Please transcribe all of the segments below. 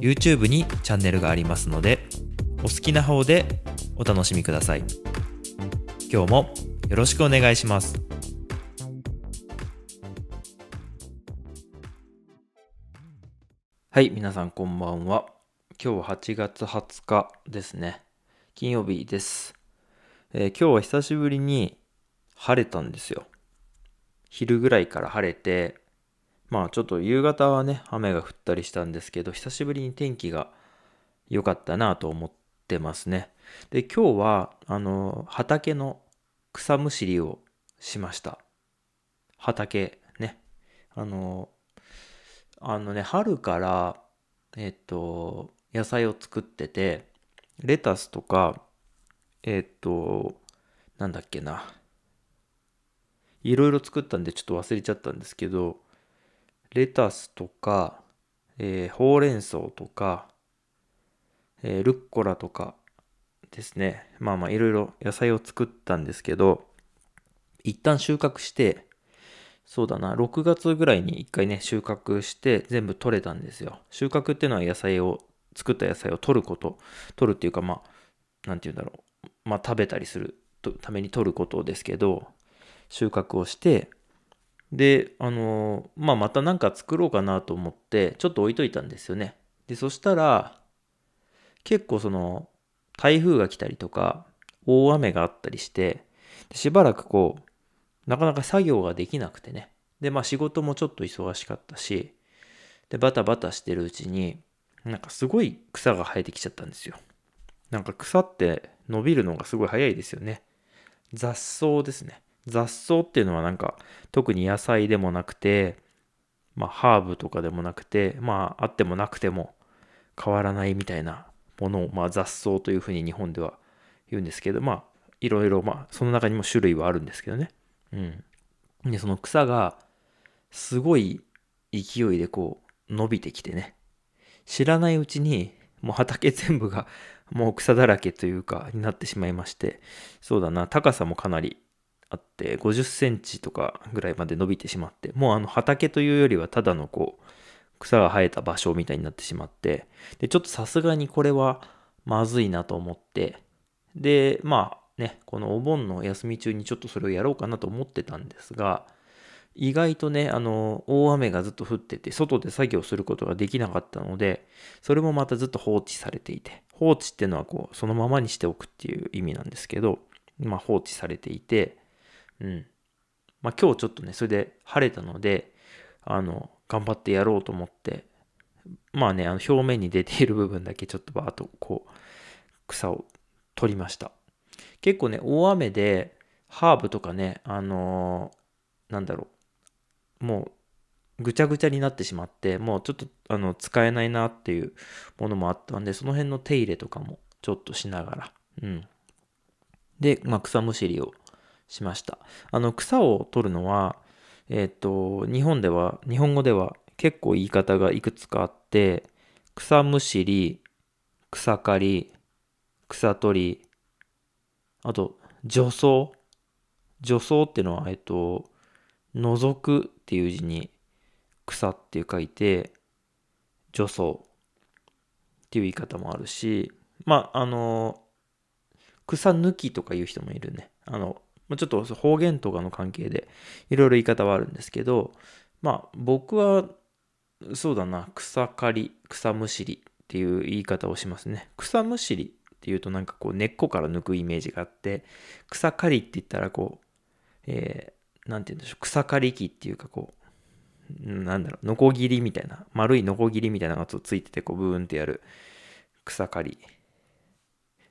YouTube にチャンネルがありますのでお好きな方でお楽しみください。今日もよろしくお願いします。はい皆さんこんばんは。今日は8月20日ですね。金曜日です、えー今日は久しぶりに晴れたんですよ。昼ぐらいから晴れてまあちょっと夕方はね雨が降ったりしたんですけど久しぶりに天気が良かったなと思ってますね。で今日はあの畑の草むしりをしました。畑ね。あのあのね春からえっと野菜を作っててレタスとかえっとなんだっけな。いろいろ作ったんでちょっと忘れちゃったんですけどレタスとか、えーほうれん草とか、えールッコラとかですね。まあまあいろいろ野菜を作ったんですけど一旦収穫してそうだな6月ぐらいに一回ね収穫して全部取れたんですよ。収穫っていうのは野菜を作った野菜を取ること。取るっていうかまあなんて言うんだろう。まあ食べたりするために取ることですけど収穫をしてであのまあまた何か作ろうかなと思ってちょっと置いといたんですよね。でそしたら結構その台風が来たりとか大雨があったりしてしばらくこうなかなか作業ができなくてね。でまあ仕事もちょっと忙しかったしでバタバタしてるうちになんかすごい草が生えてきちゃったんですよ。なんか草って伸びるのがすごい早いですよね。雑草ですね。雑草っていうのはなんか特に野菜でもなくてまあハーブとかでもなくてまああってもなくても変わらないみたいなものを、まあ、雑草というふうに日本では言うんですけどまあいろいろまあその中にも種類はあるんですけどね。うん。でその草がすごい勢いでこう伸びてきてね。知らないうちにもう畑全部がもう草だらけというかになってしまいまして。そうだな。高さもかなりあって50センチとかぐらいまで伸びてしまってもうあの畑というよりはただのこう草が生えた場所みたいになってしまってでちょっとさすがにこれはまずいなと思ってでまあねこのお盆の休み中にちょっとそれをやろうかなと思ってたんですが意外とねあの大雨がずっと降ってて外で作業することができなかったのでそれもまたずっと放置されていて放置っていうのはこうそのままにしておくっていう意味なんですけどまあ放置されていてうん。まあ今日ちょっとねそれで晴れたのであの頑張ってやろうと思ってまあねあの表面に出ている部分だけちょっとバーッとこう草を取りました。結構ね大雨でハーブとかねあのーなんだろう。もうぐちゃぐちゃになってしまってもうちょっとあの使えないなっていうものもあったんでその辺の手入れとかもちょっとしながら。うん。で、まあ、草むしりをしました。あの草を取るのはえっ、と日本では日本語では結構言い方がいくつかあって草むしり草刈り草取りあと除草。除草っていうのはえっと覗くっていう字に草って書いて除草っていう言い方もあるしまああの草抜きとか言う人もいるね。あのちょっと方言とかの関係でいろいろ言い方はあるんですけどまあ僕はそうだな草刈り草むしりっていう言い方をしますね。草むしりっていうとなんかこう根っこから抜くイメージがあって草刈りって言ったらこうえー、なんて言うんでしょう草刈り機っていうかこうなんだろうノコギリみたいな丸いノコギリみたいなのがついててこうブーンってやる草刈り。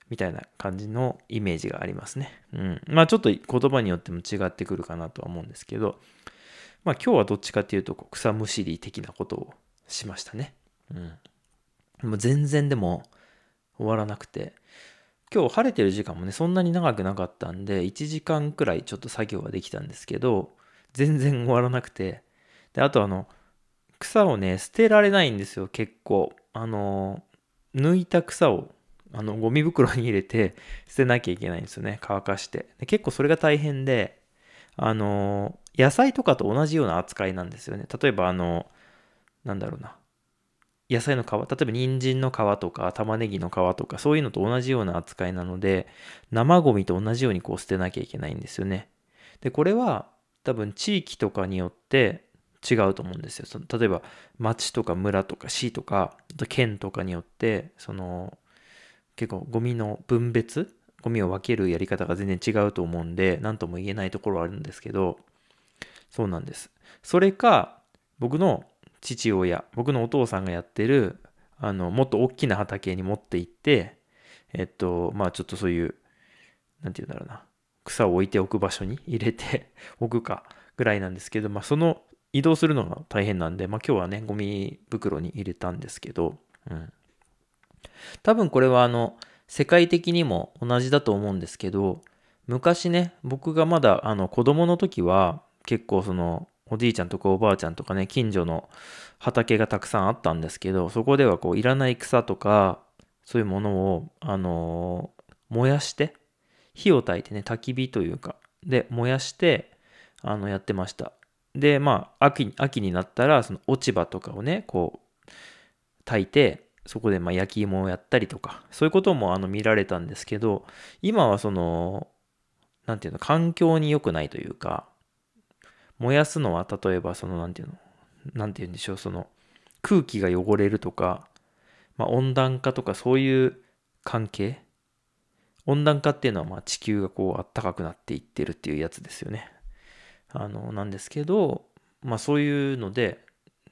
みたいな感じのイメージがありますね。うん。まあちょっと言葉によっても違ってくるかなとは思うんですけど、まあ今日はどっちかっていうとこう草むしり的なことをしましたね。うん。もう全然でも終わらなくて。今日晴れてる時間もね、そんなに長くなかったんで、1時間くらいちょっと作業ができたんですけど、全然終わらなくて。で、あとあの、草をね、捨てられないんですよ、結構。あの、抜いた草を、あの、ゴミ袋に入れて 捨てなきゃいけないんですよね、乾かして。で結構それが大変で、あの、野菜とかと同じような扱いなんですよね。例えばあの、なんだろうな。野菜の皮、例えば人参の皮とか玉ねぎの皮とかそういうのと同じような扱いなので、生ゴミと同じようにこう捨てなきゃいけないんですよね。で、これは多分地域とかによって違うと思うんですよ。その例えば町とか村とか市とか、あと県とかによって、その結構ゴミの分別、ゴミを分けるやり方が全然違うと思うんで、何とも言えないところはあるんですけど、そうなんです。それか、僕の父親、僕のお父さんがやってる、あの、もっと大きな畑に持って行って、えっと、まあちょっとそういう、なんて言うんだろうな、草を置いておく場所に入れて おくかぐらいなんですけど、まあその移動するのが大変なんで、まあ今日はね、ゴミ袋に入れたんですけど、うん。多分これはあの、世界的にも同じだと思うんですけど、昔ね、僕がまだあの子供の時は結構そのおじいちゃんとかおばあちゃんとかね、近所の畑がたくさんあったんですけど、そこではこう、いらない草とか、そういうものを、あのー、燃やして、火を焚いてね、焚き火というか、で、燃やして、あの、やってました。で、まあ、秋、秋になったら、その落ち葉とかをね、こう、焚いて、そこでまあ焼き芋をやったりとか、そういうこともあの見られたんですけど、今はその、なんていうの、環境に良くないというか、燃やすのは例えばそのなんていうのなんて言うんでしょうその空気が汚れるとか、まあ、温暖化とかそういう関係温暖化っていうのはまあ地球がこう暖かくなっていってるっていうやつですよね。あのなんですけど、まあ、そういうので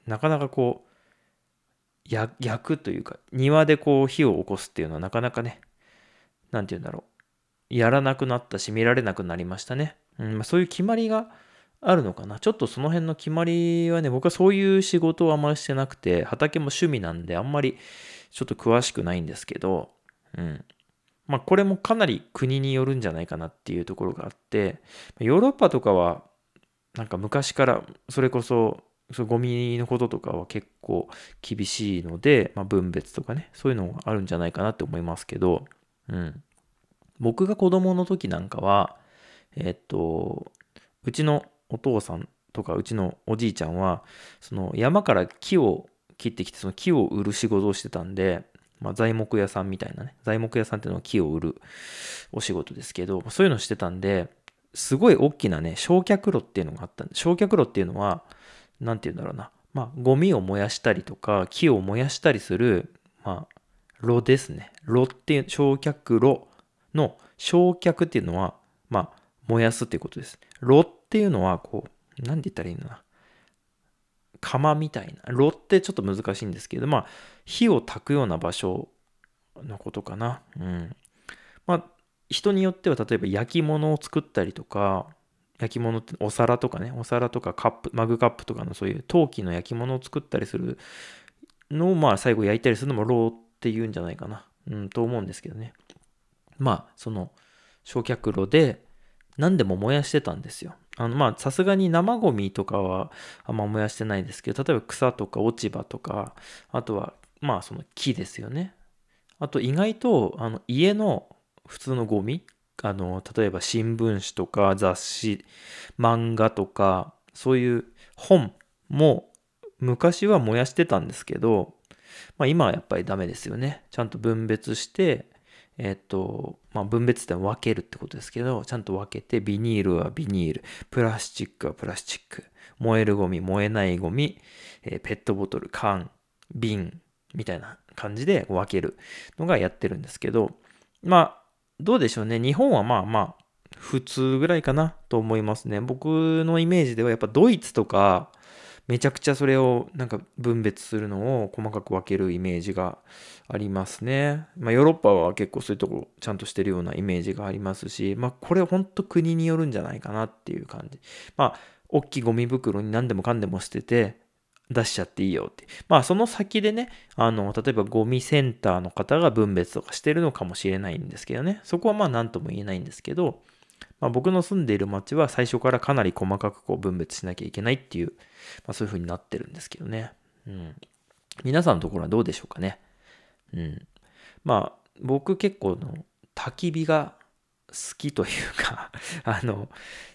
なかなかこう焼くというか庭でこう火を起こすっていうのはなかなかね何て言うんだろうやらなくなったし見られなくなりましたね。うんまあ、そういう決まりがあるのかな。ちょっとその辺の決まりはね、僕はそういう仕事をあんまりしてなくて、畑も趣味なんであんまりちょっと詳しくないんですけど、うん。まあこれもかなり国によるんじゃないかなっていうところがあって、ヨーロッパとかはなんか昔からそれこそそゴミのこととかは結構厳しいので、まあ、分別とかね、そういうのがあるんじゃないかなって思いますけど、うん。僕が子供の時なんかは、えっと、うちのお父さんとかうちのおじいちゃんはその山から木を切ってきてその木を売る仕事をしてたんで、まあ、材木屋さんみたいなね材木屋さんっていうのは木を売るお仕事ですけどそういうのしてたんですごい大きなね焼却炉っていうのがあったんで焼却炉っていうのは何て言うんだろうなまあゴミを燃やしたりとか木を燃やしたりするまあ炉ですね炉っていう焼却炉の焼却っていうのはまあ燃やすっていうことです炉っていうのは、こう、なんて言ったらいいのかな。釜みたいな。炉ってちょっと難しいんですけど、まあ、火を焚くような場所のことかな。うん。まあ、人によっては、例えば焼き物を作ったりとか、焼き物ってお皿とかね、お皿とかカップ、マグカップとかのそういう陶器の焼き物を作ったりするのを、まあ、最後焼いたりするのも炉って言うんじゃないかな。うん、と思うんですけどね。まあ、その、焼却炉で何でも燃やしてたんですよ。あの、まあ、さすがに生ゴミとかはあんま燃やしてないですけど、例えば草とか落ち葉とか、あとは、まあ、その木ですよね。あと、意外と、あの、家の普通のゴミ、あの、例えば新聞紙とか雑誌、漫画とか、そういう本も昔は燃やしてたんですけど、まあ今はやっぱりダメですよね。ちゃんと分別して、えっと、まあ、分別って分けるってことですけど、ちゃんと分けて、ビニールはビニール、プラスチックはプラスチック、燃えるゴミ、燃えないゴミ、えー、ペットボトル、缶、瓶、みたいな感じで分けるのがやってるんですけど、まあ、どうでしょうね。日本はまあまあ、普通ぐらいかなと思いますね。僕のイメージではやっぱドイツとか、めちゃくちゃそれをなんか分別するのを細かく分けるイメージがありますね。まあヨーロッパは結構そういうとこちゃんとしてるようなイメージがありますし、まあこれ本当国によるんじゃないかなっていう感じ。まあ大きいゴミ袋に何でもかんでも捨てて、出しちゃっていいよって。まあその先でね、あの、例えばゴミセンターの方が分別とかしてるのかもしれないんですけどね。そこはまあ何とも言えないんですけど、まあ、僕の住んでいる町は最初からかなり細かくこう分別しなきゃいけないっていう、まあそういう風になってるんですけどね。うん。皆さんのところはどうでしょうかね。うん。まあ僕結構の焚き火が好きというか あの、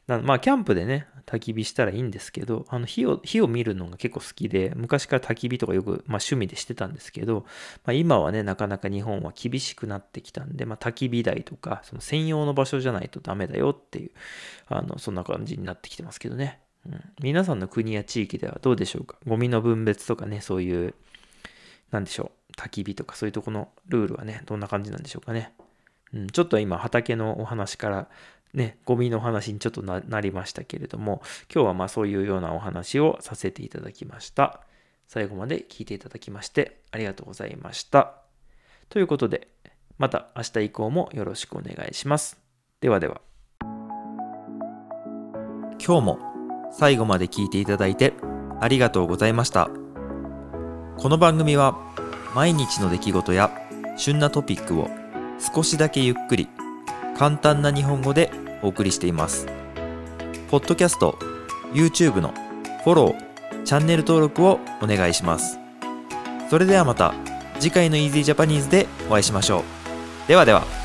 まあ、キャンプでね、焚き火したらいいんですけど、あの、火を、火を見るのが結構好きで、昔から焚き火とかよく、まあ、趣味でしてたんですけど、まあ、今はね、なかなか日本は厳しくなってきたんで、まあ、焚き火台とか、その専用の場所じゃないとダメだよっていう、あの、そんな感じになってきてますけどね。うん、皆さんの国や地域ではどうでしょうか？ゴミの分別とかね、そういう、なんでしょう、焚き火とかそういうとこのルールはね、どんな感じなんでしょうかね？うん、ちょっと今畑のお話からね、ゴミのお話にちょっとなりましたけれども、今日はまあそういうようなお話をさせていただきました。最後まで聞いていただきましてありがとうございました。ということで、また明日以降もよろしくお願いします。ではでは。今日も最後まで聞いていただいてありがとうございました。この番組は毎日の出来事や旬なトピックを少しだけゆっくり簡単な日本語でお送りしています。ポッドキャスト、YouTube のフォロー、チャンネル登録をお願いします。それではまた次回の Easy Japanese でお会いしましょう。ではでは。